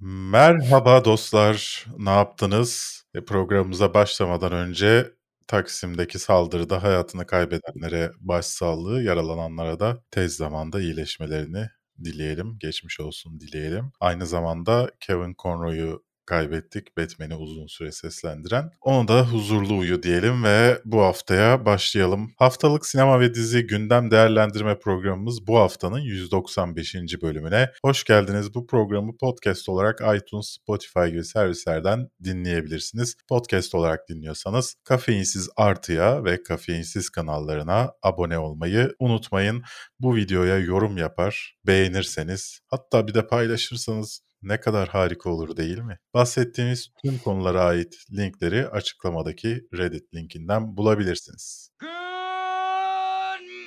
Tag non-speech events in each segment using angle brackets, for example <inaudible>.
Merhaba dostlar, ne yaptınız? E, programımıza başlamadan önce Taksim'deki saldırıda hayatını kaybedenlere başsağlığı, yaralananlara da tez zamanda iyileşmelerini dileyelim, geçmiş olsun dileyelim. Aynı zamanda Kevin Conroy'u kaybettik. Batman'i uzun süre seslendiren. Onu da huzurlu uyu diyelim ve bu haftaya başlayalım. Haftalık sinema ve dizi gündem değerlendirme programımız bu haftanın 195. bölümüne. Hoş geldiniz. Bu programı podcast olarak iTunes, Spotify gibi servislerden dinleyebilirsiniz. Podcast olarak dinliyorsanız Kafeinsiz Artı'ya ve Kafeinsiz kanallarına abone olmayı unutmayın. Bu videoya yorum yapar, beğenirseniz hatta bir de paylaşırsanız ne kadar harika olur değil mi? Bahsettiğimiz tüm konulara ait linkleri açıklamadaki Reddit linkinden bulabilirsiniz. Good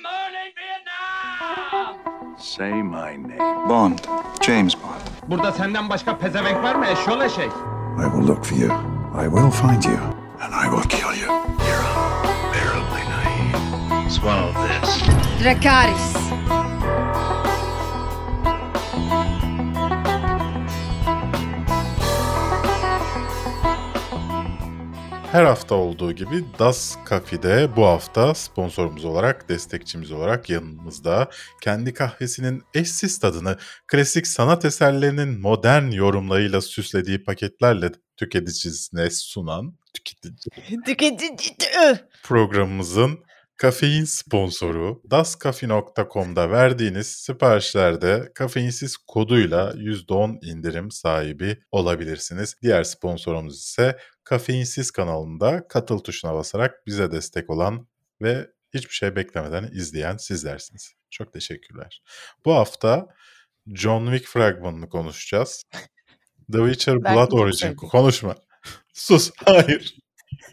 morning Vietnam! Say my name. Bond. James Bond. Burada senden başka pezevenk var mı eşyol eşek? I will look for you. I will find you. And I will kill you. You're unbearably naive. Swallow this. Dracarys. Her hafta olduğu gibi Das Cafe'de bu hafta sponsorumuz olarak, destekçimiz olarak yanımızda kendi kahvesinin eşsiz tadını klasik sanat eserlerinin modern yorumlarıyla süslediği paketlerle tüketicisine sunan tüketici programımızın kafein sponsoru dascafe.com'da verdiğiniz siparişlerde kafeinsiz koduyla %10 indirim sahibi olabilirsiniz. Diğer sponsorumuz ise Kafeinsiz kanalında katıl tuşuna basarak bize destek olan ve hiçbir şey beklemeden izleyen sizlersiniz. Çok teşekkürler. Bu hafta John Wick fragmanını konuşacağız. The Witcher <laughs> Blood Origin. sevdim. Konuşma. <laughs> Sus. Hayır.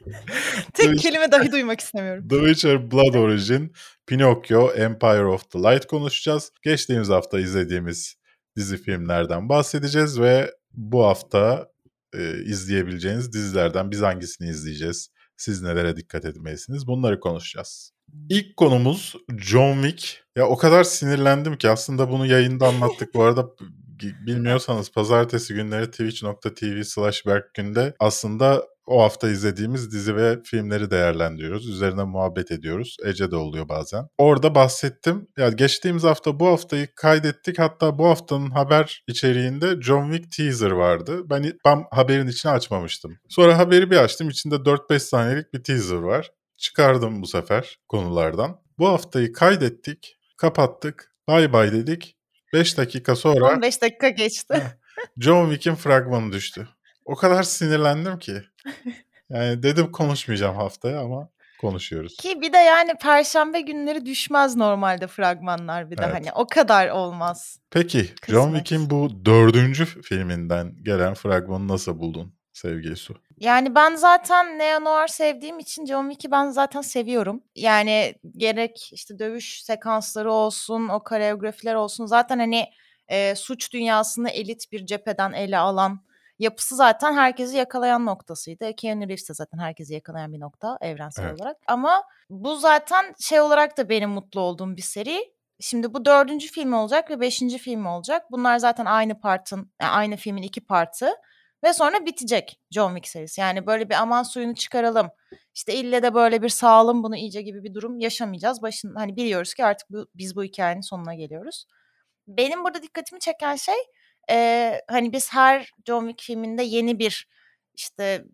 <laughs> Tek kelime dahi duymak istemiyorum. The Witcher Blood Origin, Pinocchio, Empire of the Light konuşacağız. Geçtiğimiz hafta izlediğimiz dizi filmlerden bahsedeceğiz ve bu hafta e, izleyebileceğiniz dizilerden biz hangisini izleyeceğiz? Siz nelere dikkat etmelisiniz? Bunları konuşacağız. İlk konumuz John Wick. Ya o kadar sinirlendim ki aslında bunu yayında anlattık. Bu arada bilmiyorsanız pazartesi günleri twitch.tv slash berkgünde aslında o hafta izlediğimiz dizi ve filmleri değerlendiriyoruz. Üzerine muhabbet ediyoruz. Ece de oluyor bazen. Orada bahsettim. Ya geçtiğimiz hafta bu haftayı kaydettik. Hatta bu haftanın haber içeriğinde John Wick teaser vardı. Ben, ben haberin içini açmamıştım. Sonra haberi bir açtım. İçinde 4-5 saniyelik bir teaser var. Çıkardım bu sefer konulardan. Bu haftayı kaydettik, kapattık, bay bay dedik. 5 dakika sonra 15 dakika geçti. John Wick'in fragmanı düştü. O kadar sinirlendim ki. Yani dedim konuşmayacağım haftaya ama konuşuyoruz. Ki bir de yani perşembe günleri düşmez normalde fragmanlar bir de Evet. hani o kadar olmaz. Peki John Kısmet. Wick'in bu dördüncü filminden gelen fragmanı nasıl buldun sevgili Su? Yani ben zaten Neo Noir sevdiğim için John Wick'i ben zaten seviyorum. Yani gerek işte dövüş sekansları olsun, o koreografiler olsun. Zaten hani e, suç dünyasını elit bir cepheden ele alan yapısı zaten herkesi yakalayan noktasıydı. Keanu Reeves de zaten herkesi yakalayan bir nokta evrensel Evet. olarak. Ama bu zaten şey olarak da benim mutlu olduğum bir seri. Şimdi bu dördüncü film olacak ve beşinci film olacak. Bunlar zaten aynı partın, yani aynı filmin iki partı. Ve sonra bitecek John Wick serisi. Yani böyle bir aman suyunu çıkaralım. İşte ille de böyle bir sağalım bunu iyice gibi bir durum yaşamayacağız. Başın hani biliyoruz ki artık bu, biz bu hikayenin sonuna geliyoruz. Benim burada dikkatimi çeken şey eee, hani biz her John Wick filminde yeni bir işte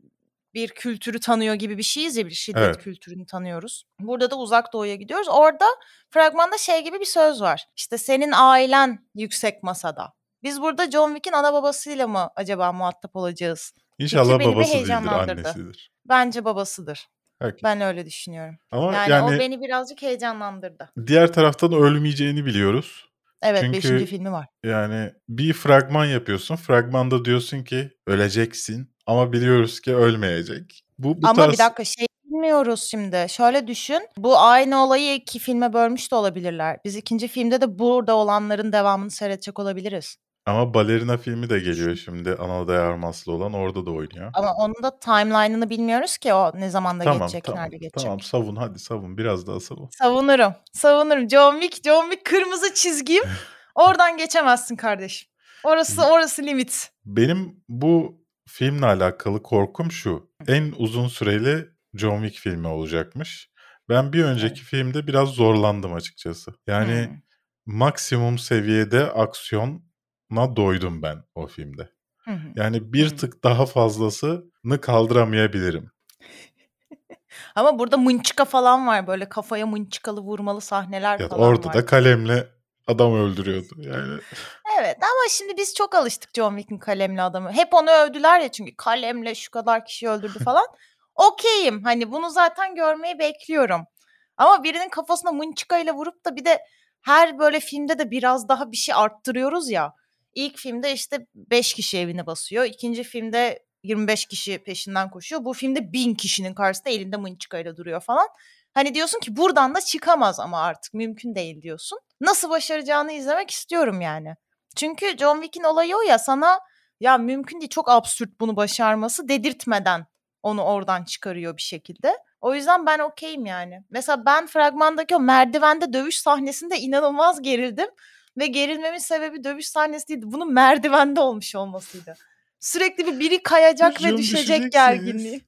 bir kültürü tanıyor gibi bir şeyiz ya bir şiddet Evet. kültürünü tanıyoruz. Burada da uzak doğuya gidiyoruz. Orada fragmanda şey gibi bir söz var. İşte senin ailen yüksek masada. Biz burada John Wick'in ana babasıyla mı acaba muhatap olacağız? İnşallah beni bir babası değildir, annesidir. Bence babasıdır. Peki. Ben öyle düşünüyorum. Ama Yani, yani, o beni birazcık heyecanlandırdı. diğer taraftan ölmeyeceğini biliyoruz. Evet Çünkü- beşinci filmi var. Yani bir fragman yapıyorsun. Fragmanda diyorsun ki öleceksin ama biliyoruz ki ölmeyecek. Bu, bu Ama tarz... bir dakika şey bilmiyoruz şimdi. Şöyle düşün. Bu aynı olayı iki filme bölmüş de olabilirler. Biz ikinci filmde de burada olanların devamını seyredecek olabiliriz. Ama Balerina filmi de geliyor şimdi. Ana Armaslı olan orada da oynuyor. Ama onun da timeline'ını bilmiyoruz ki o ne zamanda Tamam geçecek, tamam nerede geçecek. tamam savun hadi savun biraz daha savun. Savunurum. Savunurum. John Wick, John Wick kırmızı çizgim. <laughs> Oradan geçemezsin kardeşim. Orası orası limit. Benim bu filmle alakalı korkum şu. En uzun süreli John Wick filmi olacakmış. Ben bir önceki filmde biraz zorlandım açıkçası. Yani Hmm. maksimum seviyede aksiyona doydum ben o filmde. Hı hı. Yani bir Hı. tık daha fazlasını kaldıramayabilirim. <laughs> Ama burada mınçıka falan var böyle kafaya mınçıkalı vurmalı sahneler Ya falan orada var. da kalemle adam öldürüyordu. <laughs> Yani Evet ama şimdi biz çok alıştık John Wick'in kalemli adamı. Hep onu övdüler ya çünkü kalemle şu kadar kişi öldürdü <laughs> falan. Okeyim hani bunu zaten görmeyi bekliyorum. Ama birinin kafasına mınçıkayla vurup da bir de her böyle filmde de biraz daha bir şey arttırıyoruz ya. İlk filmde işte 5 kişi evine basıyor. İkinci filmde 25 kişi peşinden koşuyor. Bu filmde 1000 kişinin karşısında elinde mınçıkayla duruyor falan. Hani diyorsun ki buradan da çıkamaz ama artık mümkün değil diyorsun. Nasıl başaracağını izlemek istiyorum yani. Çünkü John Wick'in olayı o ya sana ya mümkün değil çok absürt bunu başarması dedirtmeden onu oradan çıkarıyor bir şekilde. O yüzden ben okeyim yani. Mesela ben fragmandaki o merdivende dövüş sahnesinde inanılmaz gerildim. Ve gerilmemin sebebi dövüş sahnesi değildi. Bunun merdivende olmuş olmasıydı. Sürekli bir biri kayacak ve düşecek gerginliği.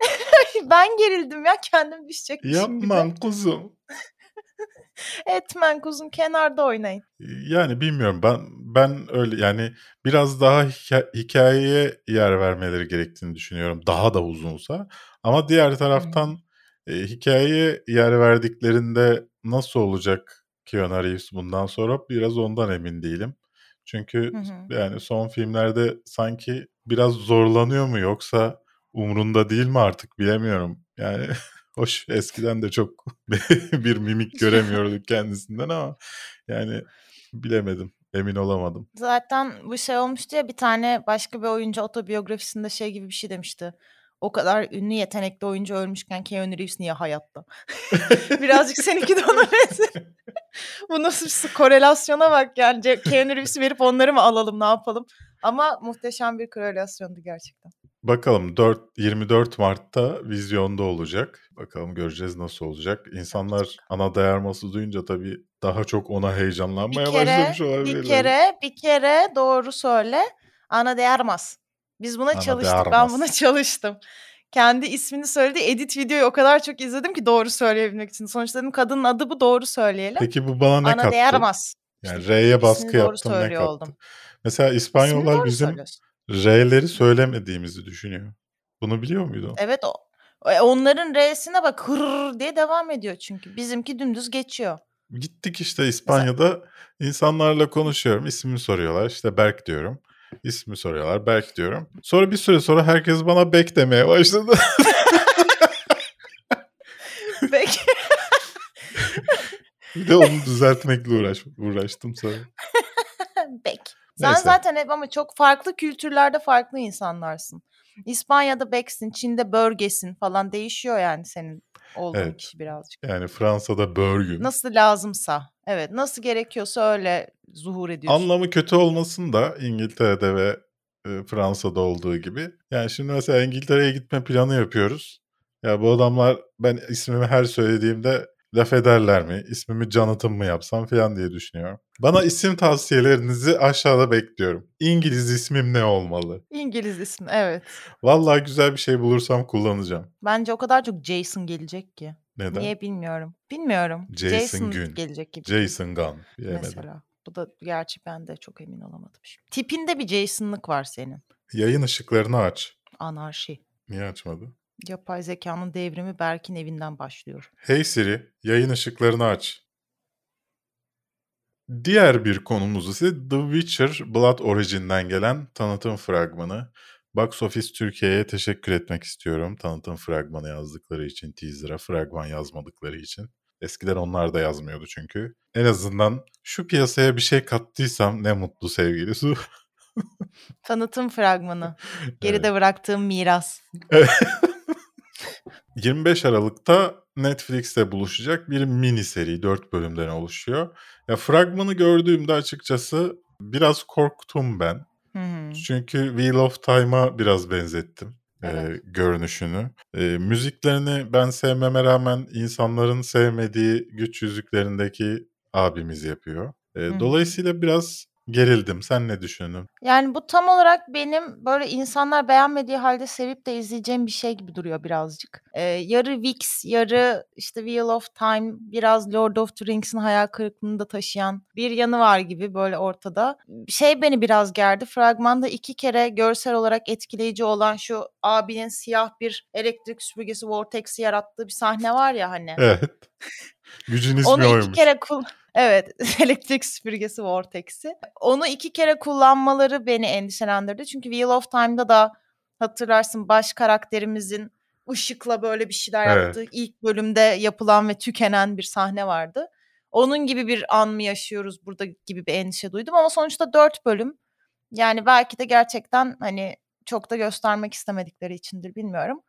<laughs> ben gerildim ya kendim düşecekmişim gibi. yapma kuzum. <laughs> Etmen kuzum kenarda oynayın. Yani bilmiyorum ben ben öyle yani biraz daha hika- hikayeye yer vermeleri gerektiğini düşünüyorum daha da uzunsa ama diğer taraftan e, hikayeye yer verdiklerinde nasıl olacak Keanu Reeves bundan sonra biraz ondan emin değilim. Çünkü Hı hı. yani son filmlerde sanki biraz zorlanıyor mu yoksa umrunda değil mi artık bilemiyorum. Yani <laughs> hoş eskiden de çok <laughs> bir mimik göremiyorduk <laughs> kendisinden ama yani bilemedim. Emin olamadım. Zaten bu şey olmuştu ya bir tane başka bir oyuncu otobiyografisinde şey gibi bir şey demişti. O kadar ünlü yetenekli oyuncu ölmüşken Keanu Reeves niye hayatta? <laughs> <laughs> Birazcık seninki de ona benziyor. <laughs> bu nasıl bir korelasyona bak yani. Keanu Reeves'i verip onları mı alalım ne yapalım? Ama muhteşem bir korelasyondu gerçekten. Bakalım 4 24 Mart'ta vizyonda olacak. Bakalım göreceğiz nasıl olacak. İnsanlar ana dayarması duyunca tabii daha çok ona Bir heyecanlanmaya kere, başlamış bir olabilirler. kere, bir kere doğru söyle. Ana değermez. Biz buna Ana çalıştık. Ben buna <laughs> çalıştım. Kendi ismini söylediği edit videoyu o kadar çok izledim ki doğru söyleyebilmek için. Sonuçta dedim kadının adı bu doğru söyleyelim. Peki bu bana ne Ana kattı? değermez. Yani İşte R'ye baskı yaptım ne kattı? oldum. Mesela İspanyollar bizim. R'leri söylemediğimizi düşünüyor. Bunu biliyor muydun? Evet o. e, Onların R'sine bak hırr diye devam ediyor çünkü. Bizimki dümdüz geçiyor. Gittik işte İspanya'da insanlarla konuşuyorum. İsmimi soruyorlar. İşte Berk diyorum. İsmi soruyorlar. Berk diyorum. Sonra bir süre sonra herkes bana Bek demeye başladı. <laughs> Peki. <laughs> bir de onu düzeltmekle uğraş, uğraştım sonra. <laughs> Bek. Sen Neyse. zaten hep ama çok farklı kültürlerde farklı insanlarsın. İspanya'da Beksin, Çin'de Bölgesin falan değişiyor yani senin olduğun Evet. kişi birazcık. Yani Fransa'da Börgün. Nasıl lazımsa. Evet nasıl gerekiyorsa öyle zuhur ediyorsun. Anlamı kötü olmasın da İngiltere'de ve e, Fransa'da olduğu gibi. Yani şimdi mesela İngiltere'ye gitme planı yapıyoruz. Ya bu adamlar ben ismimi her söylediğimde laf ederler mi? İsmimi Jonathan mı yapsam falan diye düşünüyorum. Bana isim tavsiyelerinizi aşağıda bekliyorum. İngiliz ismim ne olmalı? İngiliz ismi evet. Vallahi güzel bir şey bulursam kullanacağım. Bence o kadar çok Jason gelecek ki. Neden? Niye bilmiyorum. Bilmiyorum. Jason Gün. gelecek gibi. Jason Gunn. Bilemedim. Mesela. Bu da gerçi ben de çok emin olamadım. şimdi. Tipinde bir Jason'lık var senin. Yayın ışıklarını aç. Anarşi. Niye açmadı? Yapay zekanın devrimi Berk'in evinden başlıyor. Hey Siri, yayın ışıklarını aç. Diğer bir konumuz ise The Witcher Blood Origin'den gelen tanıtım fragmanı. Box Office Türkiye'ye teşekkür etmek istiyorum. Tanıtım fragmanı yazdıkları için, teaser'a fragman yazmadıkları için. Eskiden onlar da yazmıyordu çünkü. En azından şu piyasaya bir şey kattıysam ne mutlu sevgili Su. <laughs> Tanıtım fragmanı. <laughs> Geride Evet. bıraktığım miras. 25 Aralık'ta Netflix'te buluşacak bir mini seri 4 bölümden oluşuyor. Ya fragmanı gördüğümde açıkçası biraz korktum ben. Hı hı. Çünkü Wheel of Time'a biraz benzettim e, Evet. görünüşünü. E, müziklerini ben sevmeme rağmen insanların sevmediği güç yüzüklerindeki abimiz yapıyor. E, dolayısıyla biraz gerildim. Sen ne düşündün? Yani bu tam olarak benim böyle insanlar beğenmediği halde sevip de izleyeceğim bir şey gibi duruyor birazcık. Ee, yarı Vix, yarı işte Wheel of Time, biraz Lord of the Rings'in hayal kırıklığını da taşıyan bir yanı var gibi böyle ortada. Şey beni biraz gerdi. Fragmanda iki kere görsel olarak etkileyici olan şu abinin siyah bir elektrik süpürgesi Vortex'i yarattığı bir sahne var ya hani. Evet. <laughs> Gücün ismi Onu iki oymuş. kere kul Evet, <laughs> elektrik süpürgesi Vortex'i. Onu iki kere kullanmaları beni endişelendirdi. Çünkü Wheel of Time'da da hatırlarsın baş karakterimizin ışıkla böyle bir şeyler Evet. yaptığı ilk bölümde yapılan ve tükenen bir sahne vardı. Onun gibi bir an mı yaşıyoruz burada gibi bir endişe duydum ama sonuçta dört bölüm. Yani belki de gerçekten hani çok da göstermek istemedikleri içindir bilmiyorum.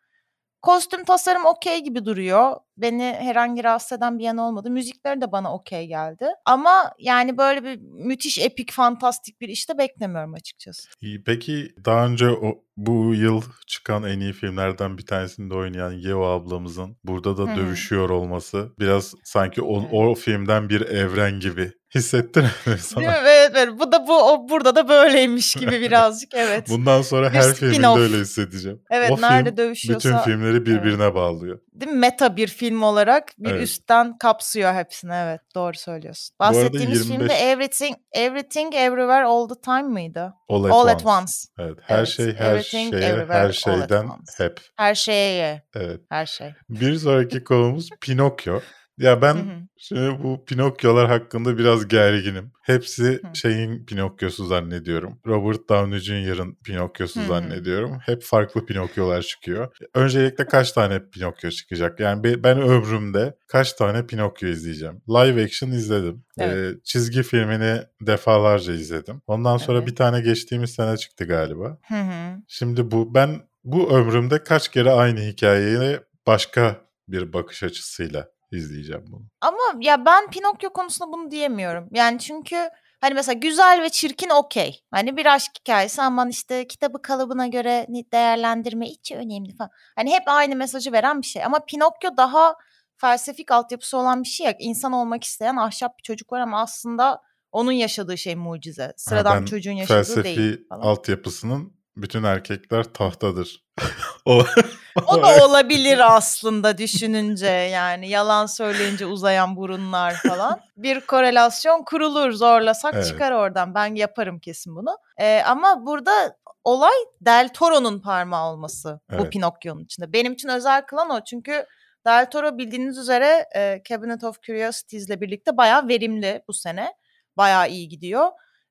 Kostüm tasarım okey gibi duruyor. Beni herhangi rahatsız eden bir yanı olmadı. Müzikleri de bana okey geldi. Ama yani böyle bir müthiş epik fantastik bir işte beklemiyorum açıkçası. Peki daha önce o, bu yıl çıkan en iyi filmlerden bir tanesinde oynayan Yeo ablamızın burada da hı. dövüşüyor olması biraz sanki o, o filmden bir evren gibi hissettin mi sana? Evet, evet. Bu da bu o, burada da böyleymiş gibi birazcık. Evet. Bundan sonra her spin-off. öyle hissedeceğim. Evet, o nerede film dövüşüyorsa- bütün filmleri birbirine bağlıyor. Değil mi? Meta bir film olarak bir Evet. üstten kapsıyor hepsini. Evet, doğru söylüyorsun. Bahsettiğimiz 25 filmde Everything Everything Everywhere All the Time mıydı? All at, All once. at Once. Evet, her Evet, şey her everything, şeye, her şeyden hep. Her şeye, Evet. her şey. Bir sonraki <laughs> konumuz Pinokyo. Ya ben Hı hı. şimdi bu Pinokyolar hakkında biraz gerginim. Hepsi Hı. şeyin Pinokyosu zannediyorum. Robert Downey Jr.'ın Pinokyosu Hı hı. zannediyorum. Hep farklı Pinokyolar çıkıyor. Öncelikle kaç tane Pinokyo çıkacak? Yani be- ben ömrümde kaç tane Pinokyo izleyeceğim? Live action izledim. Evet. Ee, çizgi filmini defalarca izledim. Ondan sonra Evet. bir tane geçtiğimiz sene çıktı galiba. Hı hı. Şimdi bu ben bu ömrümde kaç kere aynı hikayeyi başka bir bakış açısıyla izleyeceğim bunu. Ama ya ben Pinokyo konusunda bunu diyemiyorum. Yani çünkü hani mesela güzel ve çirkin okey. Hani bir aşk hikayesi aman işte kitabı kalıbına göre değerlendirme hiç önemli falan. Hani hep aynı mesajı veren bir şey. Ama Pinokyo daha felsefik altyapısı olan bir şey ya. İnsan olmak isteyen ahşap bir çocuk var ama aslında onun yaşadığı şey mucize. Sıradan ben bir çocuğun yaşadığı felsefi değil falan. altyapısının bütün erkekler tahtadır. <laughs> o, <laughs> <laughs> O da olabilir aslında düşününce yani yalan söyleyince uzayan burunlar falan. Bir korelasyon kurulur zorlasak Evet. çıkar oradan. Ben yaparım kesin bunu. Ee, ama burada olay Del Toro'nun parmağı olması bu Evet. Pinokyo'nun içinde. Benim için özel kılan o çünkü Del Toro bildiğiniz üzere e, Cabinet of Curiosities'le birlikte bayağı verimli bu sene. Bayağı iyi gidiyor.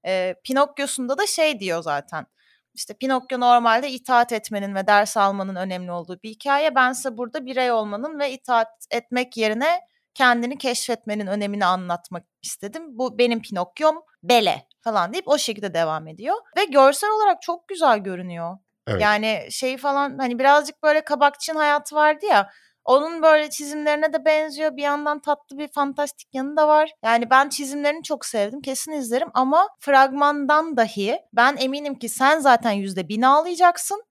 E, Pinokyo'sunda da şey diyor zaten. İşte Pinokyo normalde itaat etmenin ve ders almanın önemli olduğu bir hikaye. Bense burada birey olmanın ve itaat etmek yerine kendini keşfetmenin önemini anlatmak istedim. Bu benim Pinokyo'm Bele falan deyip o şekilde devam ediyor. Ve görsel olarak çok güzel görünüyor. Evet. Yani şey falan hani birazcık böyle kabakçının hayatı vardı ya. Onun böyle çizimlerine de benziyor. Bir yandan tatlı bir fantastik yanı da var. Yani ben çizimlerini çok sevdim. Kesin izlerim ama fragmandan dahi ben eminim ki sen zaten yüzde bin ağlayacaksın.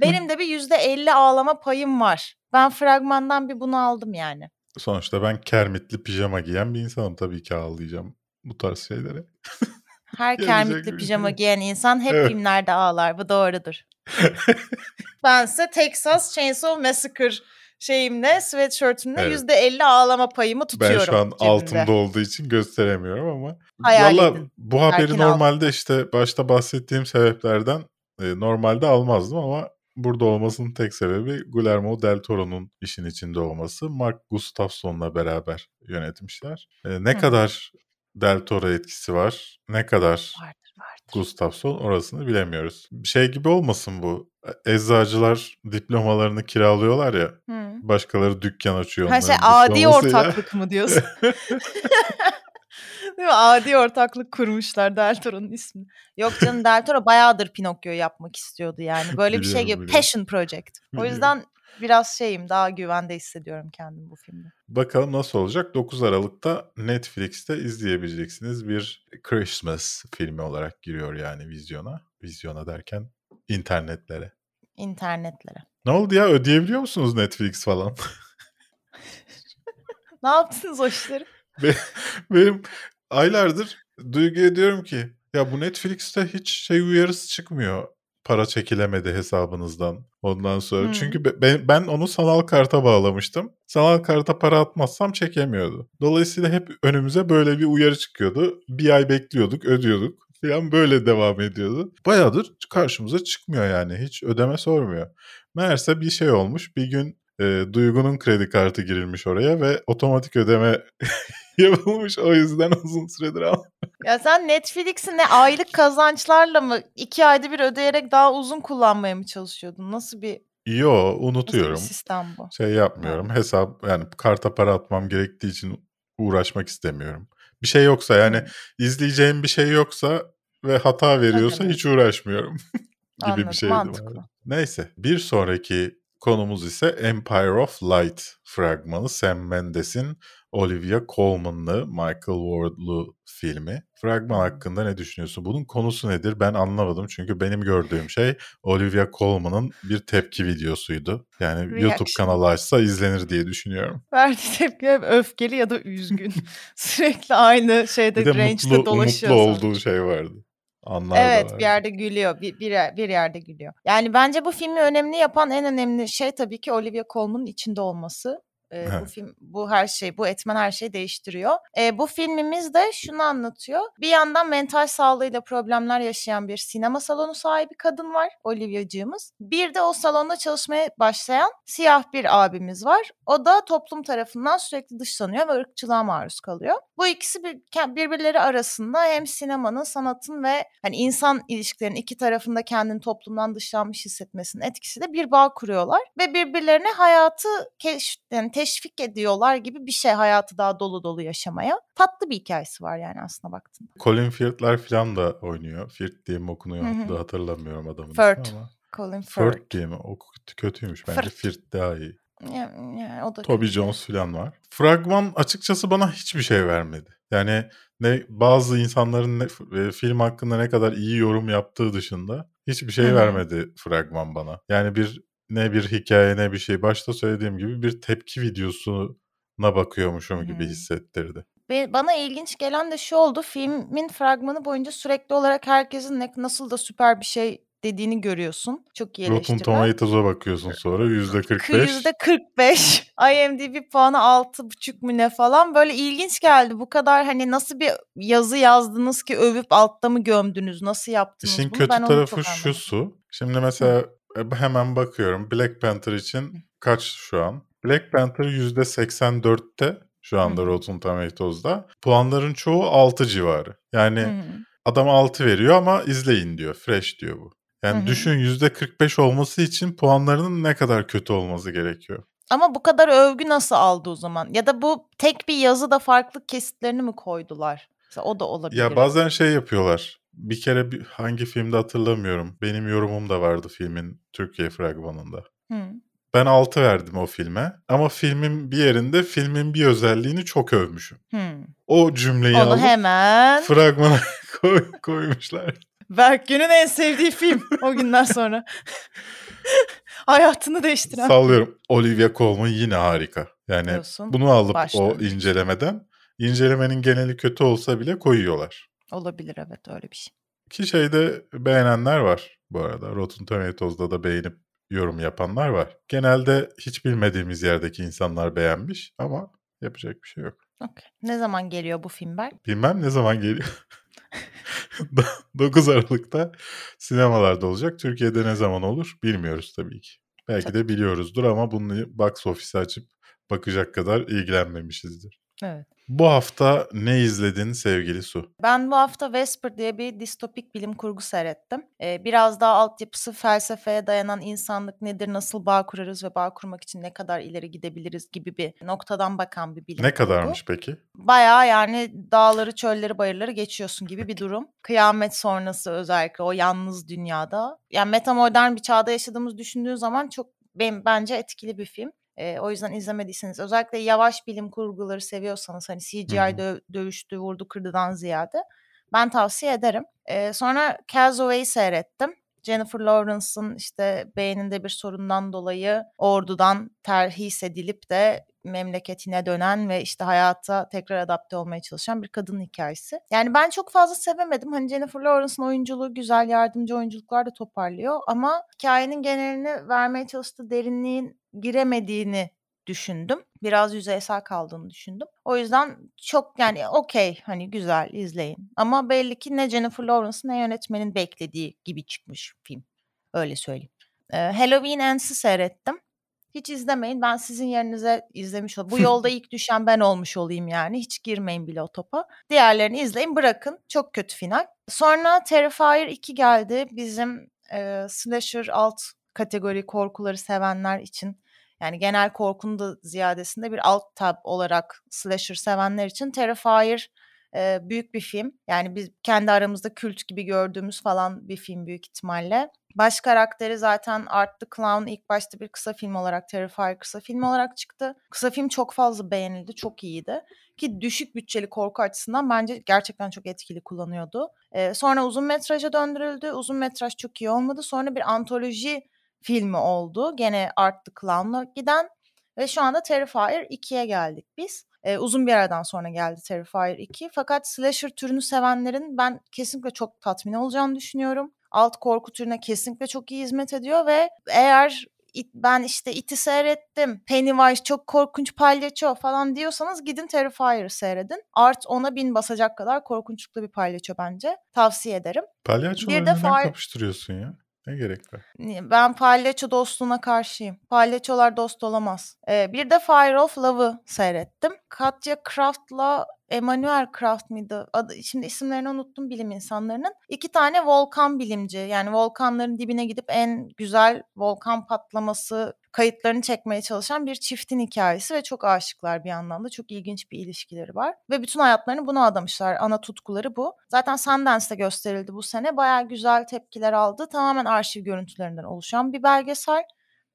Benim de bir yüzde elli ağlama payım var. Ben fragmandan bir bunu aldım yani. Sonuçta ben kermitli pijama giyen bir insanım tabii ki ağlayacağım bu tarz şeylere. <laughs> Her kermitli bir pijama şey. giyen insan hep Evet. filmlerde ağlar. Bu doğrudur. <laughs> Bense Texas Chainsaw Massacre şeyimle, sweatshirtimle Evet. yüzde elli ağlama payımı tutuyorum. Ben şu an cebimde. altımda olduğu için gösteremiyorum ama. Hayal Valla edin. bu haberi Erkin al. normalde işte başta bahsettiğim sebeplerden e, normalde almazdım ama burada olmasının tek sebebi Guillermo del Toro'nun işin içinde olması. Mark Gustafson'la beraber yönetmişler. E, ne Hı. kadar del Toro etkisi var, ne kadar vardır. Gustafsson orasını bilemiyoruz. Şey gibi olmasın bu. Eczacılar diplomalarını kiralıyorlar ya. Hı. Başkaları dükkan açıyor Ha şey adi ortaklık mı diyorsun? <laughs> Değil mi? Adi ortaklık kurmuşlar Del Toro'nun ismini. Yok canım Del Toro bayağıdır Pinokyo yapmak istiyordu yani. Böyle bir şey Biliyorum, gibi. biliyorum. Passion Project. O Biliyorum. yüzden biraz şeyim daha güvende hissediyorum kendimi bu filmde. Bakalım nasıl olacak? 9 Aralık'ta Netflix'te izleyebileceksiniz. Bir Christmas filmi olarak giriyor yani vizyona. Vizyona derken internetlere. İnternetlere. Ne oldu ya? Ödeyebiliyor musunuz Netflix falan? <laughs> Ne yaptınız o işleri? Benim aylardır Duygu'ya diyorum ki Ya bu Netflix'te hiç şey uyarısı çıkmıyor. Para çekilemedi hesabınızdan ondan sonra. Hmm. Çünkü be- ben, ben onu sanal karta bağlamıştım. Sanal karta para atmazsam çekemiyordu. Dolayısıyla hep önümüze böyle bir uyarı çıkıyordu. Bir ay bekliyorduk, ödüyorduk falan böyle devam ediyordu. Bayağıdır karşımıza çıkmıyor yani. Hiç ödeme sormuyor. Meğerse bir şey olmuş. Bir gün e, Duygu'nun kredi kartı girilmiş oraya ve otomatik ödeme <laughs> yapılmış. O yüzden <laughs> uzun süredir al. Ya sen Netflix'i ne aylık kazançlarla mı iki ayda bir ödeyerek daha uzun kullanmaya mı çalışıyordun? Nasıl bir, Yo nasıl bir unutuyorum. sistem bu? Şey yapmıyorum. Hesap yani karta para atmam gerektiği için uğraşmak istemiyorum. Bir şey yoksa yani izleyeceğim bir şey yoksa ve hata veriyorsa hiç uğraşmıyorum <laughs> gibi Anladım, bir şeydi. mantıklı. Neyse bir sonraki konumuz ise Empire of Light fragmanı Sam Mendes'in Olivia Colman'lı Michael Ward'lu filmi. Fragman hakkında ne düşünüyorsun? Bunun konusu nedir? Ben anlamadım çünkü benim gördüğüm şey Olivia Colman'ın bir tepki videosuydu. Yani YouTube Reaction. kanalı açsa izlenir diye düşünüyorum. <laughs> Verdiği tepki hep öfkeli ya da üzgün. <laughs> Sürekli aynı şeyde Bir de range'de mutlu, dolaşıyor. mutlu olduğu şey vardı. Anlar Evet bir yerde gülüyor. Bir, bir, bir yerde gülüyor. Yani bence bu filmi önemli yapan en önemli şey tabii ki Olivia Colman'ın içinde olması. Ee, bu film bu her şey bu etmen her şeyi değiştiriyor. Ee, bu filmimiz de şunu anlatıyor. Bir yandan mental sağlığıyla problemler yaşayan bir sinema salonu sahibi kadın var Olivia'cığımız. Bir de o salonda çalışmaya başlayan siyah bir abimiz var. O da toplum tarafından sürekli dışlanıyor ve ırkçılığa maruz kalıyor. Bu ikisi bir, birbirleri arasında hem sinemanın, sanatın ve hani insan ilişkilerinin iki tarafında kendini toplumdan dışlanmış hissetmesinin etkisiyle bir bağ kuruyorlar ve birbirlerine hayatı keş, yani teşvik ediyorlar gibi bir şey hayatı daha dolu dolu yaşamaya. Tatlı bir hikayesi var yani aslında baktığında. Colin Firth'ler falan da oynuyor. Firth diye mi okunuyor Hı hı. da hatırlamıyorum adamın Firth. ama. Colin Firth. Firth diye mi? O kötü- kötüymüş bence. Firth. Firth daha iyi. Yani, yani o da Toby kötü. Jones falan var. Fragman açıkçası bana hiçbir şey vermedi. Yani ne bazı insanların ne, e, film hakkında ne kadar iyi yorum yaptığı dışında hiçbir şey Hı hı. vermedi fragman bana. Yani bir ne bir hikaye ne bir şey. Başta söylediğim gibi bir tepki videosuna bakıyormuşum gibi hissettirdi. Bana ilginç gelen de şu oldu. Filmin fragmanı boyunca sürekli olarak herkesin ne, nasıl da süper bir şey dediğini görüyorsun. Çok iyi Rotten eleştiriler. Tomatoes'a bakıyorsun sonra %45. Yüzde 45. <laughs> IMDb puanı 6,5 mu ne falan. Böyle ilginç geldi. Bu kadar hani nasıl bir yazı yazdınız ki övüp altta mı gömdünüz? Nasıl yaptınız İşin bunu? kötü ben tarafı şu su. Şimdi mesela hemen bakıyorum Black Panther için kaç şu an? Black Panther %84'te şu anda. Rotten Tomatoes'da. Puanların çoğu 6 civarı. Yani Hı hı. adam 6 veriyor ama izleyin diyor. Fresh diyor bu. Yani Hı hı. düşün %45 olması için puanlarının ne kadar kötü olması gerekiyor. Ama bu kadar övgü nasıl aldı o zaman? Ya da bu tek bir yazıda farklı kesitlerini mi koydular? Mesela o da olabilir. Ya bazen şey yapıyorlar. Bir kere bir, hangi filmde hatırlamıyorum. Benim yorumum da vardı filmin Türkiye fragmanında. Hı. Ben 6 verdim o filme. Ama filmin bir yerinde filmin bir özelliğini çok övmüşüm. Hı. O cümleyi Onu alıp hemen fragmana <laughs> koy, koymuşlar. Berkgün'ün en sevdiği film o günden sonra. <laughs> Hayatını değiştiren. Sallıyorum. Olivia Colman yine harika. Yani Diyorsun. bunu alıp o Başlangıç. incelemeden incelemenin geneli kötü olsa bile koyuyorlar. Olabilir evet öyle bir şey. Ki şeyde beğenenler var bu arada. Rotten Tomatoes'da da beğenip yorum yapanlar var. Genelde hiç bilmediğimiz yerdeki insanlar beğenmiş ama yapacak bir şey yok. Okey. Ne zaman geliyor bu film Berk? Bilmem ne zaman geliyor. <laughs> 9 Aralık'ta sinemalarda olacak. Türkiye'de ne zaman olur bilmiyoruz tabii ki. Belki de biliyoruzdur ama bunu box office açıp bakacak kadar ilgilenmemişizdir. Evet. Bu hafta ne izledin sevgili Su? Ben bu hafta Vesper diye bir distopik bilim kurgu seyrettim. Ee, biraz daha altyapısı felsefeye dayanan insanlık nedir, nasıl bağ kurarız ve bağ kurmak için ne kadar ileri gidebiliriz gibi bir noktadan bakan bir bilim Ne kurgu. kadarmış peki? Bayağı yani dağları, çölleri, bayırları geçiyorsun gibi bir durum. Kıyamet sonrası özellikle o yalnız dünyada. Yani metamodern bir çağda yaşadığımız düşündüğün zaman çok benim, bence etkili bir film. Ee, o yüzden izlemediyseniz özellikle yavaş bilim kurguları seviyorsanız hani CGI dö- dövüştü, vurdu, kırdıdan ziyade ben tavsiye ederim. Ee, sonra Castaway'i seyrettim. Jennifer Lawrence'ın işte beyninde bir sorundan dolayı ordudan terhis edilip de memleketine dönen ve işte hayata tekrar adapte olmaya çalışan bir kadının hikayesi. Yani ben çok fazla sevemedim. Hani Jennifer Lawrence'ın oyunculuğu güzel, yardımcı oyunculuklar da toparlıyor ama hikayenin genelini vermeye çalıştığı derinliğin giremediğini düşündüm. Biraz yüzeysel kaldığını düşündüm. O yüzden çok yani okey hani güzel izleyin. Ama belli ki ne Jennifer Lawrence ne yönetmenin beklediği gibi çıkmış film. Öyle söyleyeyim. Ee, Halloween Ends'i seyrettim. Hiç izlemeyin. Ben sizin yerinize izlemiş olayım. Bu yolda ilk düşen ben olmuş olayım yani. Hiç girmeyin bile o topa. Diğerlerini izleyin bırakın. Çok kötü final. Sonra Terrifier 2 geldi. Bizim e, slasher alt kategori korkuları sevenler için yani genel korkunun da ziyadesinde bir alt tab olarak slasher sevenler için Terrifier e, büyük bir film. Yani biz kendi aramızda kült gibi gördüğümüz falan bir film büyük ihtimalle. Baş karakteri zaten Art the Clown ilk başta bir kısa film olarak Terrifier kısa film olarak çıktı. Kısa film çok fazla beğenildi, çok iyiydi. Ki düşük bütçeli korku açısından bence gerçekten çok etkili kullanıyordu. Ee, sonra uzun metraja döndürüldü. Uzun metraj çok iyi olmadı. Sonra bir antoloji filmi oldu. Gene Art the Clown'la giden. Ve şu anda Terrifier 2'ye geldik biz. Ee, uzun bir aradan sonra geldi Terrifier 2. Fakat slasher türünü sevenlerin ben kesinlikle çok tatmin olacağını düşünüyorum. Alt korku türüne kesinlikle çok iyi hizmet ediyor ve eğer it, ben işte iti seyrettim. Pennywise çok korkunç palyaço falan diyorsanız gidin Terrifier'ı seyredin. Art ona bin basacak kadar korkunçluklu bir palyaço bence. Tavsiye ederim. Palyaçoları neden fire... kapıştırıyorsun ya? Ne gerek var? Ben palyaço dostluğuna karşıyım. Palyaçolar dost olamaz. Ee, bir de Fire of Love'ı seyrettim. Katya Kraft'la Emmanuel Kraft mıydı? Adı, şimdi isimlerini unuttum bilim insanlarının. İki tane volkan bilimci yani volkanların dibine gidip en güzel volkan patlaması kayıtlarını çekmeye çalışan bir çiftin hikayesi ve çok aşıklar bir yandan da çok ilginç bir ilişkileri var. Ve bütün hayatlarını buna adamışlar. Ana tutkuları bu. Zaten Sundance'da gösterildi bu sene. Baya güzel tepkiler aldı. Tamamen arşiv görüntülerinden oluşan bir belgesel.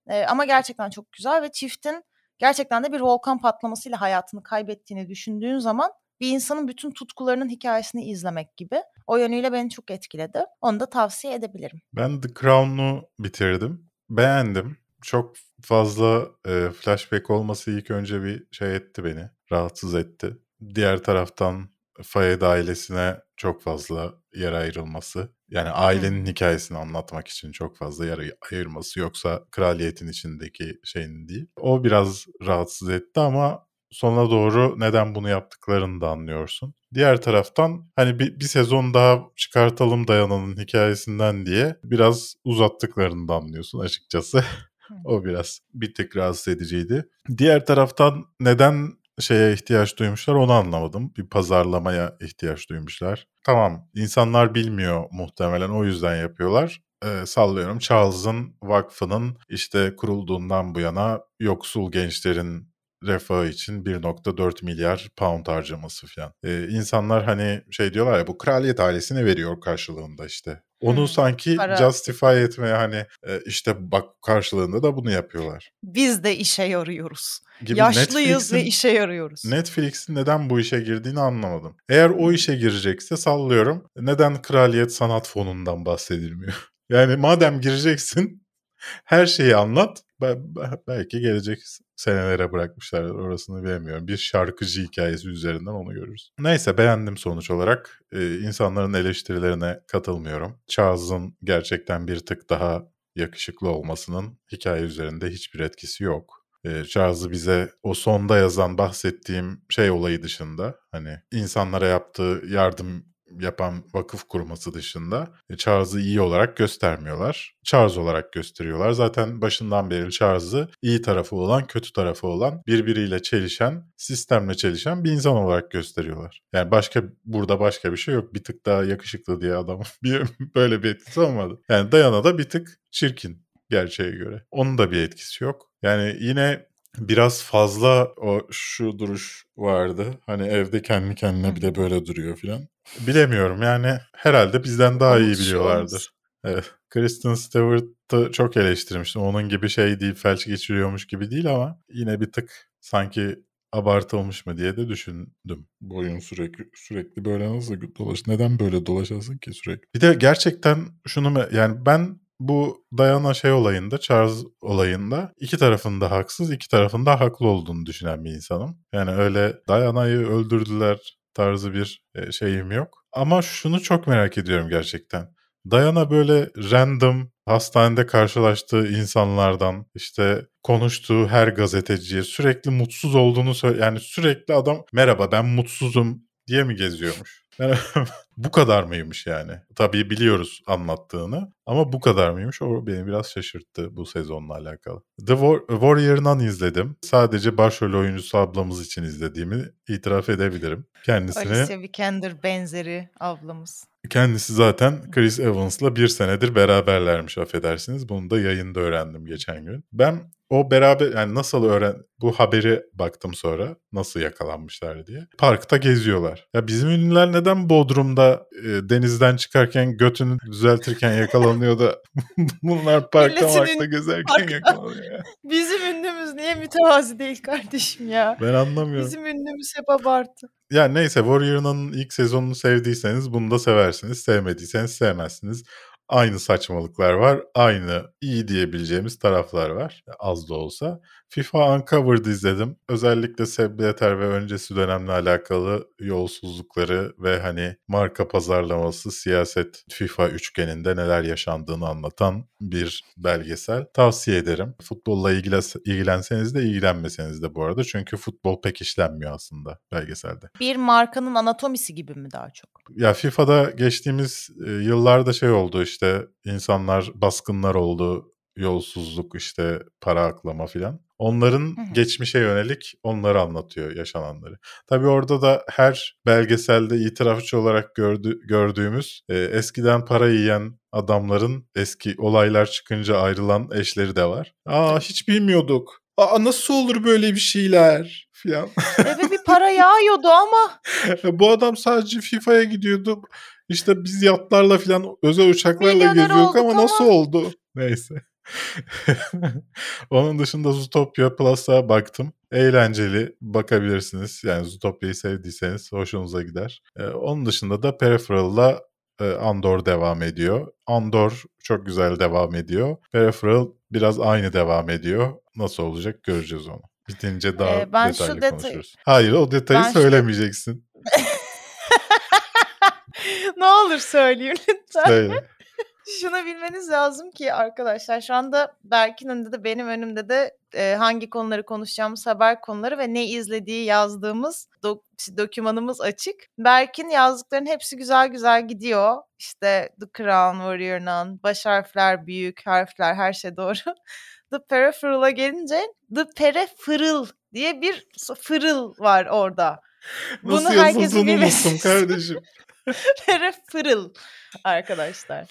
Ee, ama gerçekten çok güzel ve çiftin gerçekten de bir volkan patlamasıyla hayatını kaybettiğini düşündüğün zaman bir insanın bütün tutkularının hikayesini izlemek gibi. O yönüyle beni çok etkiledi. Onu da tavsiye edebilirim. Ben The Crown'u bitirdim. Beğendim. Çok fazla e, flashback olması ilk önce bir şey etti beni. Rahatsız etti. Diğer taraftan Fayed ailesine çok fazla yer ayrılması. Yani ailenin Hı. hikayesini anlatmak için çok fazla yer ayırması yoksa kraliyetin içindeki şeyin değil. O biraz rahatsız etti ama sona doğru neden bunu yaptıklarını da anlıyorsun. Diğer taraftan hani bir, bir sezon daha çıkartalım Dayana'nın hikayesinden diye biraz uzattıklarını da anlıyorsun açıkçası. <laughs> o biraz bir tık rahatsız ediciydi. Diğer taraftan neden şeye ihtiyaç duymuşlar onu anlamadım. Bir pazarlamaya ihtiyaç duymuşlar. Tamam insanlar bilmiyor muhtemelen o yüzden yapıyorlar. Ee, sallıyorum Charles'ın vakfının işte kurulduğundan bu yana yoksul gençlerin refahı için 1.4 milyar pound harcaması falan. Ee, insanlar hani şey diyorlar ya bu kraliyet ailesine veriyor karşılığında işte. Onu hmm, sanki para. justify etmeye hani e, işte bak karşılığında da bunu yapıyorlar. Biz de işe yarıyoruz. Gibi Yaşlıyız ve işe yarıyoruz. Netflix'in neden bu işe girdiğini anlamadım. Eğer o işe girecekse sallıyorum. Neden Kraliyet Sanat Fonu'ndan bahsedilmiyor? <laughs> Yani madem gireceksin her şeyi anlat. Belki gelecek senelere bırakmışlar orasını bilemiyorum. Bir şarkıcı hikayesi üzerinden onu görürüz. Neyse beğendim sonuç olarak. Ee, insanların eleştirilerine katılmıyorum. Charles'ın gerçekten bir tık daha yakışıklı olmasının hikaye üzerinde hiçbir etkisi yok. Ee, Charles'ı bize o sonda yazan bahsettiğim şey olayı dışında hani insanlara yaptığı yardım yapan vakıf kurması dışında e, Charles'ı iyi olarak göstermiyorlar. Charles olarak gösteriyorlar. Zaten başından beri Charles'ı iyi tarafı olan, kötü tarafı olan, birbiriyle çelişen, sistemle çelişen bir insan olarak gösteriyorlar. Yani başka burada başka bir şey yok. Bir tık daha yakışıklı diye adam <laughs> bir, böyle bir etkisi olmadı. Yani Diana da bir tık çirkin gerçeğe göre. Onun da bir etkisi yok. Yani yine biraz fazla o şu duruş vardı. Hani evde kendi kendine bir de böyle duruyor filan. Bilemiyorum yani herhalde bizden daha iyi biliyorlardır. Evet. Kristen Stewart'ı çok eleştirmiştim. Onun gibi şey değil, felç geçiriyormuş gibi değil ama yine bir tık sanki abartılmış mı diye de düşündüm. Boyun sürekli sürekli böyle nasıl dolaş? Neden böyle dolaşasın ki sürekli? Bir de gerçekten şunu yani ben bu Diana şey olayında, Charles olayında iki tarafında haksız, iki tarafında haklı olduğunu düşünen bir insanım. Yani öyle Diana'yı öldürdüler tarzı bir e, şeyim yok. Ama şunu çok merak ediyorum gerçekten. Diana böyle random hastanede karşılaştığı insanlardan işte konuştuğu her gazeteciye sürekli mutsuz olduğunu söyle yani sürekli adam merhaba ben mutsuzum diye mi geziyormuş? <laughs> Bu kadar mıymış yani? Tabii biliyoruz anlattığını ama bu kadar mıymış? O beni biraz şaşırttı bu sezonla alakalı. The War- Warrior Nun izledim. Sadece başrol oyuncusu ablamız için izlediğimi itiraf edebilirim. Kendisini Alicia Vikander benzeri ablamız. Kendisi zaten Chris Evans'la bir senedir beraberlermiş affedersiniz. Bunu da yayında öğrendim geçen gün. Ben o beraber yani nasıl öğren bu haberi baktım sonra nasıl yakalanmışlar diye. Parkta geziyorlar. Ya bizim ünlüler neden Bodrum'da e, denizden çıkarken götünü düzeltirken yakalanıyor da <laughs> bunlar parkta Milletin parkta gezerken parkta. yakalanıyor ya. <laughs> Bizim ünlümüz niye mütevazi değil kardeşim ya? Ben anlamıyorum. Bizim ünlümüz hep abartı. Ya neyse Warrior'ın ilk sezonunu sevdiyseniz bunu da seversiniz. Sevmediyseniz sevmezsiniz. Aynı saçmalıklar var. Aynı iyi diyebileceğimiz taraflar var. Az da olsa. FIFA Uncovered izledim. Özellikle Sepp Blatter ve öncesi dönemle alakalı yolsuzlukları ve hani marka pazarlaması, siyaset FIFA üçgeninde neler yaşandığını anlatan bir belgesel. Tavsiye ederim. Futbolla ilgile- ilgilenseniz de ilgilenmeseniz de bu arada. Çünkü futbol pek işlenmiyor aslında belgeselde. Bir markanın anatomisi gibi mi daha çok? Ya FIFA'da geçtiğimiz e, yıllarda şey oldu işte insanlar baskınlar oldu, yolsuzluk işte para aklama filan. Onların geçmişe yönelik onları anlatıyor yaşananları. Tabii orada da her belgeselde itirafçı olarak gördü, gördüğümüz e, eskiden para yiyen adamların eski olaylar çıkınca ayrılan eşleri de var. Aa hiç bilmiyorduk. Aa nasıl olur böyle bir şeyler filan. Eve bir para yağıyordu ama <laughs> Bu adam sadece FIFA'ya gidiyordu. İşte biz yatlarla falan özel uçaklarla Milyoner geziyorduk ama ama- nasıl oldu? Neyse. <laughs> Onun dışında Zootopia Plus'a baktım. Eğlenceli bakabilirsiniz. Yani Zootopia'yı sevdiyseniz hoşunuza gider. Ee, onun dışında da Peripheral'la e, Andor devam ediyor. Andor çok güzel devam ediyor. Peripheral biraz aynı devam ediyor. Nasıl olacak göreceğiz onu. Bitince daha Ee, ben şu detaylı detay- konuşuruz. Hayır o detayı Ben şu- söylemeyeceksin. <laughs> ne olur söyleyin lütfen. Söyle. Şunu bilmeniz lazım ki arkadaşlar şu anda Berk'in önünde de benim önümde de e, hangi konuları konuşacağımız haber konuları ve ne izlediği yazdığımız dok- dokümanımız açık. Berk'in yazdıklarının hepsi güzel güzel gidiyor. İşte The Crown, Warrior Nun, baş harfler, büyük harfler her şey doğru. <laughs> The Peripheral'a gelince The Peripheral diye bir fırıl var orada. Nasıl Bunu yazıldığını bilmesi unuttum <laughs> <laughs> <laughs> kardeşim. Peripheral arkadaşlar.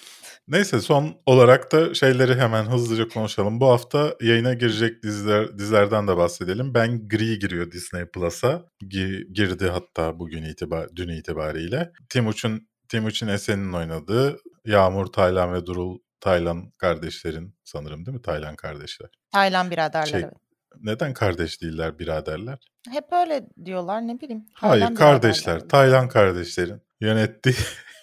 Neyse son olarak da şeyleri hemen hızlıca konuşalım. Bu hafta yayına girecek diziler, dizilerden de bahsedelim. Ben Gri giriyor Disney Plus'a. Gi- girdi hatta bugün itibar, dün itibariyle. Timuçin Timuçin Esen'in oynadığı Yağmur Taylan ve Durul Taylan kardeşlerin sanırım değil mi? Taylan kardeşler. Taylan biraderler. Şey, evet. Neden kardeş değiller biraderler? Hep öyle diyorlar ne bileyim. Hayır Taylan kardeşler. Taylan kardeşlerin yönettiği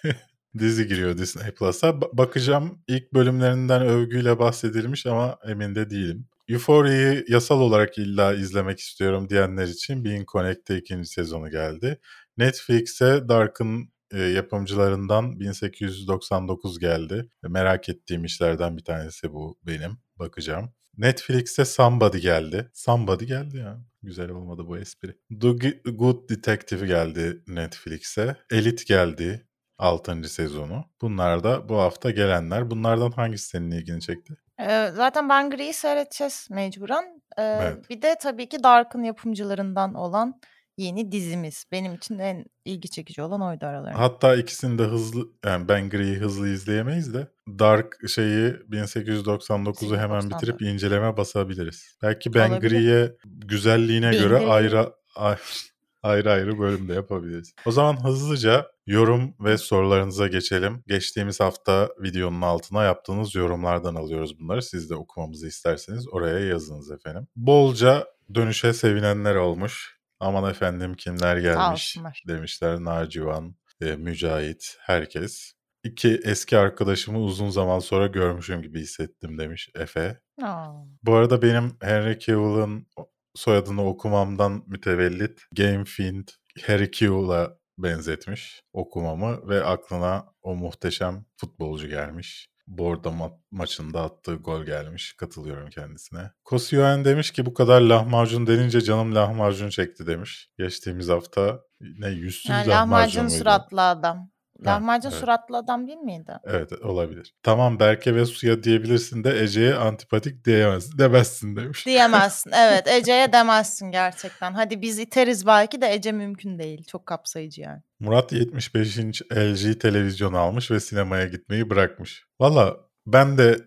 <laughs> dizi giriyor Disney Plus'a. Ba- bakacağım ilk bölümlerinden övgüyle bahsedilmiş ama emin de değilim. Euphoria'yı yasal olarak illa izlemek istiyorum diyenler için Being Connect'te ikinci sezonu geldi. Netflix'e Dark'ın e, yapımcılarından 1899 geldi. Merak ettiğim işlerden bir tanesi bu benim. Bakacağım. Netflix'e Somebody geldi. Somebody geldi ya. Güzel olmadı bu espri. The Good Detective geldi Netflix'e. Elite geldi 6. sezonu. Bunlar da bu hafta gelenler. Bunlardan hangisi senin ilgini çekti? Ee, zaten ben Gri'yi seyredeceğiz mecburen. Ee, Evet. Bir de tabii ki Dark'ın yapımcılarından olan yeni dizimiz. Benim için en ilgi çekici olan oydu aralarında. Hatta ikisini de hızlı yani ben Gri'yi hızlı izleyemeyiz de Dark şeyi 1899'u hemen 1899. bitirip inceleme basabiliriz. Belki ben. Gri'ye güzelliğine Bin göre ayrı ay- <laughs> ayrı ayrı bölüm de yapabiliriz. O zaman hızlıca yorum ve sorularınıza geçelim. Geçtiğimiz hafta videonun altına yaptığınız yorumlardan alıyoruz bunları. Siz de okumamızı isterseniz oraya yazınız efendim. Bolca dönüşe sevinenler olmuş. Aman efendim kimler gelmiş demişler. Nacivan, e, Mücahit, herkes. iki eski arkadaşımı uzun zaman sonra görmüşüm gibi hissettim demiş Efe. Aa. Bu arada benim Henry Cavill'ın soyadını okumamdan mütevellit Game Fiend Harry Cavill'a benzetmiş okumamı ve aklına o muhteşem futbolcu gelmiş. Borda ma- maçında attığı gol gelmiş. Katılıyorum kendisine. Kosyoen demiş ki bu kadar lahmacun denince canım lahmacun çekti demiş. Geçtiğimiz hafta ne yüzsüz Yani lahmacun lahmacun suratlı adam. Lahmacun evet. suratlı adam değil miydi? Evet olabilir. Tamam Berke ve Suya diyebilirsin de Ece'ye antipatik diyemez, demezsin demiş. Diyemezsin. <laughs> Evet Ece'ye demezsin gerçekten. Hadi biz iteriz belki de Ece mümkün değil. Çok kapsayıcı yani. Murat 75 inç LG televizyon almış ve sinemaya gitmeyi bırakmış. Valla ben de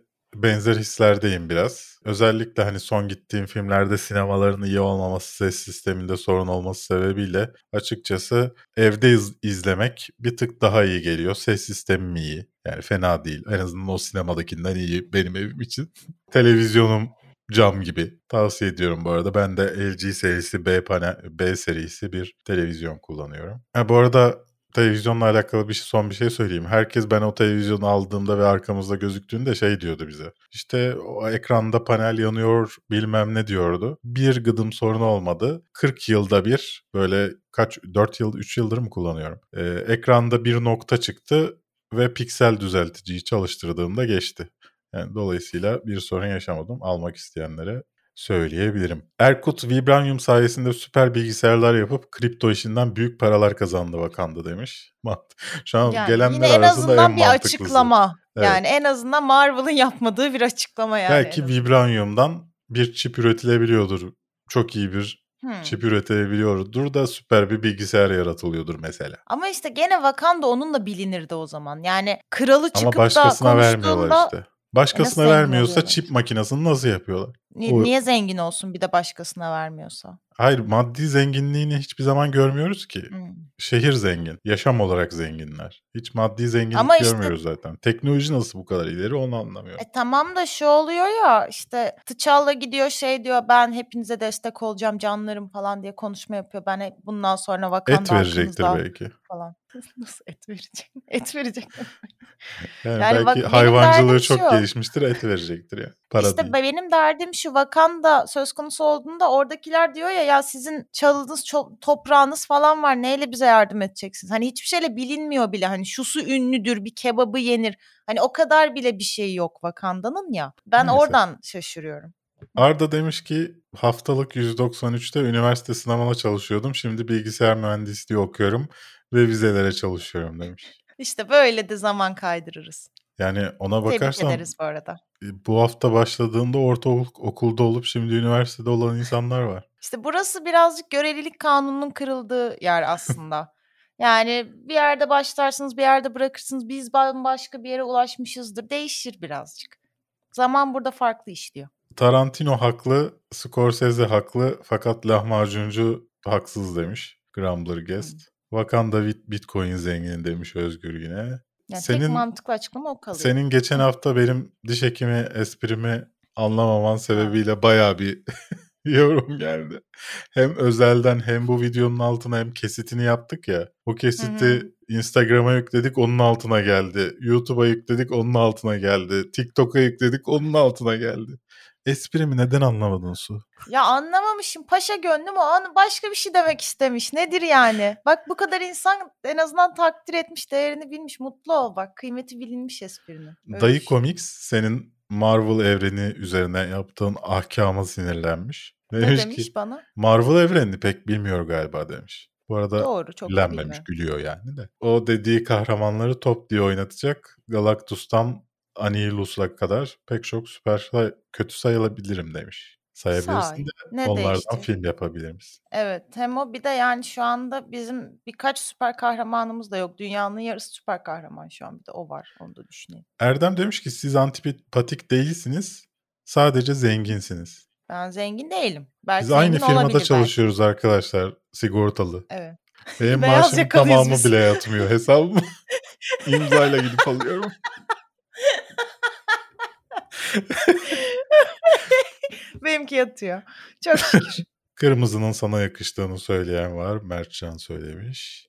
benzer hislerdeyim biraz. Özellikle hani son gittiğim filmlerde sinemaların iyi olmaması, ses sisteminde sorun olması sebebiyle açıkçası evde iz- izlemek bir tık daha iyi geliyor. Ses sistemim iyi. Yani fena değil. En azından o sinemadakinden iyi benim evim için. <laughs> Televizyonum cam gibi. Tavsiye ediyorum bu arada. Ben de LG serisi B panel B serisi bir televizyon kullanıyorum. Ha, bu arada televizyonla alakalı bir şey, son bir şey söyleyeyim. Herkes ben o televizyonu aldığımda ve arkamızda gözüktüğünde şey diyordu bize. İşte o ekranda panel yanıyor bilmem ne diyordu. Bir gıdım sorun olmadı. 40 yılda bir böyle kaç 4 yıl 3 yıldır mı kullanıyorum. Ee, ekranda bir nokta çıktı ve piksel düzelticiyi çalıştırdığımda geçti. Yani dolayısıyla bir sorun yaşamadım. Almak isteyenlere söyleyebilirim. Erkut Vibranium sayesinde süper bilgisayarlar yapıp kripto işinden büyük paralar kazandı Vakanda demiş. <laughs> Şu an Yani gelenler en arasında azından en bir mantıklısı. açıklama. Evet. Yani en azından Marvel'ın <laughs> yapmadığı bir açıklama yani. Belki. Vibranium'dan bir çip üretilebiliyordur. Çok iyi bir Hmm. çip üretilebiliyordur da süper bir bilgisayar yaratılıyordur mesela. Ama işte gene Wakanda onunla bilinirdi o zaman. Yani kralı çıkıp Ama başkasına da vermiyorlar konuştuğunda işte. Başkasına vermiyorsa çip makinesini nasıl yapıyorlar? Ni- O- niye zengin olsun bir de başkasına vermiyorsa? Hayır maddi zenginliğini hiçbir zaman görmüyoruz ki. Hmm. Şehir zengin. Yaşam olarak zenginler. Hiç maddi zenginlik Ama işte- görmüyoruz zaten. Teknoloji nasıl bu kadar ileri onu anlamıyorum. E tamam da şu oluyor ya işte T'Challa gidiyor şey diyor ben hepinize destek olacağım canlarım falan diye konuşma yapıyor. Ben hep bundan sonra Wakanda Et verecektir belki. falan. <laughs> Nasıl et verecek? Et verecek. Yani, Yani bak, belki benim hayvancılığı çok şu. gelişmiştir et verecektir ya. Para işte değil. be- benim derdim şu Wakanda söz konusu olduğunda oradakiler diyor ya ya sizin çalınız toprağınız falan var neyle bize yardım edeceksiniz? Hani hiçbir şeyle bilinmiyor bile hani şusu ünlüdür bir kebabı yenir. Hani o kadar bile bir şey yok Wakanda'nın ya. Ben Neyse. oradan şaşırıyorum. Arda demiş ki haftalık 193'te üniversite sınavına çalışıyordum. Şimdi bilgisayar mühendisliği okuyorum ve vizelere çalışıyorum demiş. İşte böyle de zaman kaydırırız. Yani ona Tebrik bakarsan ederiz bu arada. bu hafta başladığında ortaokulda olup şimdi üniversitede olan insanlar var. İşte burası birazcık görelilik kanununun kırıldığı yer aslında. yani bir yerde başlarsınız bir yerde bırakırsınız. Biz bambaşka bir yere ulaşmışızdır. Değişir birazcık. Zaman burada farklı işliyor. Tarantino haklı, Scorsese haklı fakat lahmacuncu haksız demiş Grumbler Guest. Wakanda bit- Bitcoin zengini demiş Özgür yine. Yani tek Senin mantıklı açıklama o kalıyor. senin geçen hafta benim diş hekimi esprimi anlamaman sebebiyle bayağı bir <laughs> yorum geldi. Hem özelden hem bu videonun altına hem kesitini yaptık ya. O kesiti Instagram'a yükledik onun altına geldi. YouTube'a yükledik onun altına geldi. TikTok'a yükledik onun altına geldi. Esprimi neden anlamadın Su? Ya anlamamışım. Paşa gönlüm o an başka bir şey demek istemiş. Nedir yani? Bak bu kadar insan en azından takdir etmiş, değerini bilmiş. Mutlu ol bak. Kıymeti bilinmiş esprinin. Öyle Dayı düşün. Comics senin Marvel evreni üzerine yaptığın ahkama sinirlenmiş. Ne Demiş demiş ki bana? Marvel evrenini pek bilmiyor galiba demiş. Bu arada Doğru çok Lenmemiş gülüyor yani de. O dediği kahramanları top diye oynatacak. Galactus'tan Annihilus'a kadar pek çok süper say- kötü sayılabilirim demiş. Sayabilirsin Sahi. de Ne onlardan değişti? film yapabilir misin? Evet hem o bir de yani şu anda bizim birkaç süper kahramanımız da yok. Dünyanın yarısı süper kahraman şu an bir de o var. Onu da düşüneyim. Erdem demiş ki siz antipatik değilsiniz. Sadece zenginsiniz. Ben zengin değilim. Belki Biz aynı firmada olabilir belki. çalışıyoruz arkadaşlar. Sigortalı. Evet. Benim maaşımın tamamı biz. bile yatmıyor. Hesabıma <laughs> imzayla gidip alıyorum. <laughs> <laughs> Benimki yatıyor. Çok şükür. <laughs> Kırmızının sana yakıştığını söyleyen var. Mertcan söylemiş.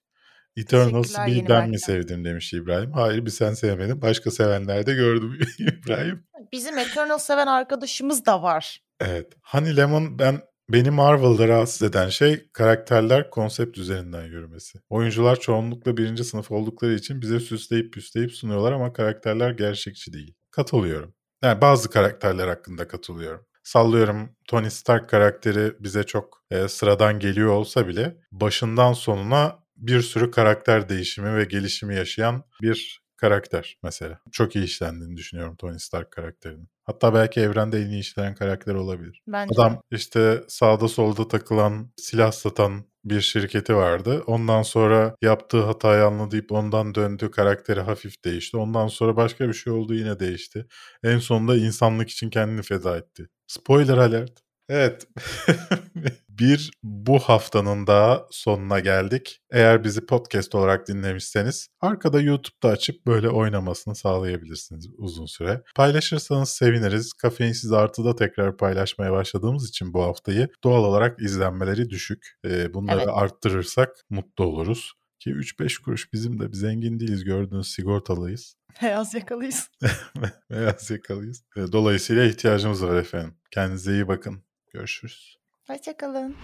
Eternals bir ben mi sevdim demiş İbrahim. Hayır bir sen sevmedin. Başka sevenler de gördüm <laughs> İbrahim. Bizim Eternal seven arkadaşımız da var. Evet. Honey Lemon ben beni Marvel'da rahatsız eden şey karakterler konsept üzerinden yürümesi. Oyuncular çoğunlukla birinci sınıf oldukları için bize süsleyip püsleyip sunuyorlar ama karakterler gerçekçi değil. Katılıyorum. Yani bazı karakterler hakkında katılıyorum. Sallıyorum Tony Stark karakteri bize çok e, sıradan geliyor olsa bile başından sonuna bir sürü karakter değişimi ve gelişimi yaşayan bir karakter mesela. Çok iyi işlendiğini düşünüyorum Tony Stark karakterinin. Hatta belki evrende en iyi işlenen karakter olabilir. Bence. Adam işte sağda solda takılan silah satan bir şirketi vardı. Ondan sonra yaptığı hatayı anlayıp ondan döndü. Karakteri hafif değişti. Ondan sonra başka bir şey oldu yine değişti. En sonunda insanlık için kendini feda etti. Spoiler alert. Evet. <laughs> bir bu haftanın daha sonuna geldik. Eğer bizi podcast olarak dinlemişseniz arkada YouTube'da açıp böyle oynamasını sağlayabilirsiniz uzun süre. Paylaşırsanız seviniriz. Kafeinsiz artıda tekrar paylaşmaya başladığımız için bu haftayı doğal olarak izlenmeleri düşük. Ee, bunları Evet. arttırırsak mutlu oluruz. Ki 3-5 kuruş bizim de zengin değiliz gördüğünüz sigortalıyız. <laughs> Beyaz yakalıyız. <laughs> Beyaz yakalıyız. Ee, Dolayısıyla ihtiyacımız var efendim. Kendinize iyi bakın. Görüşürüz. Hoşçakalın.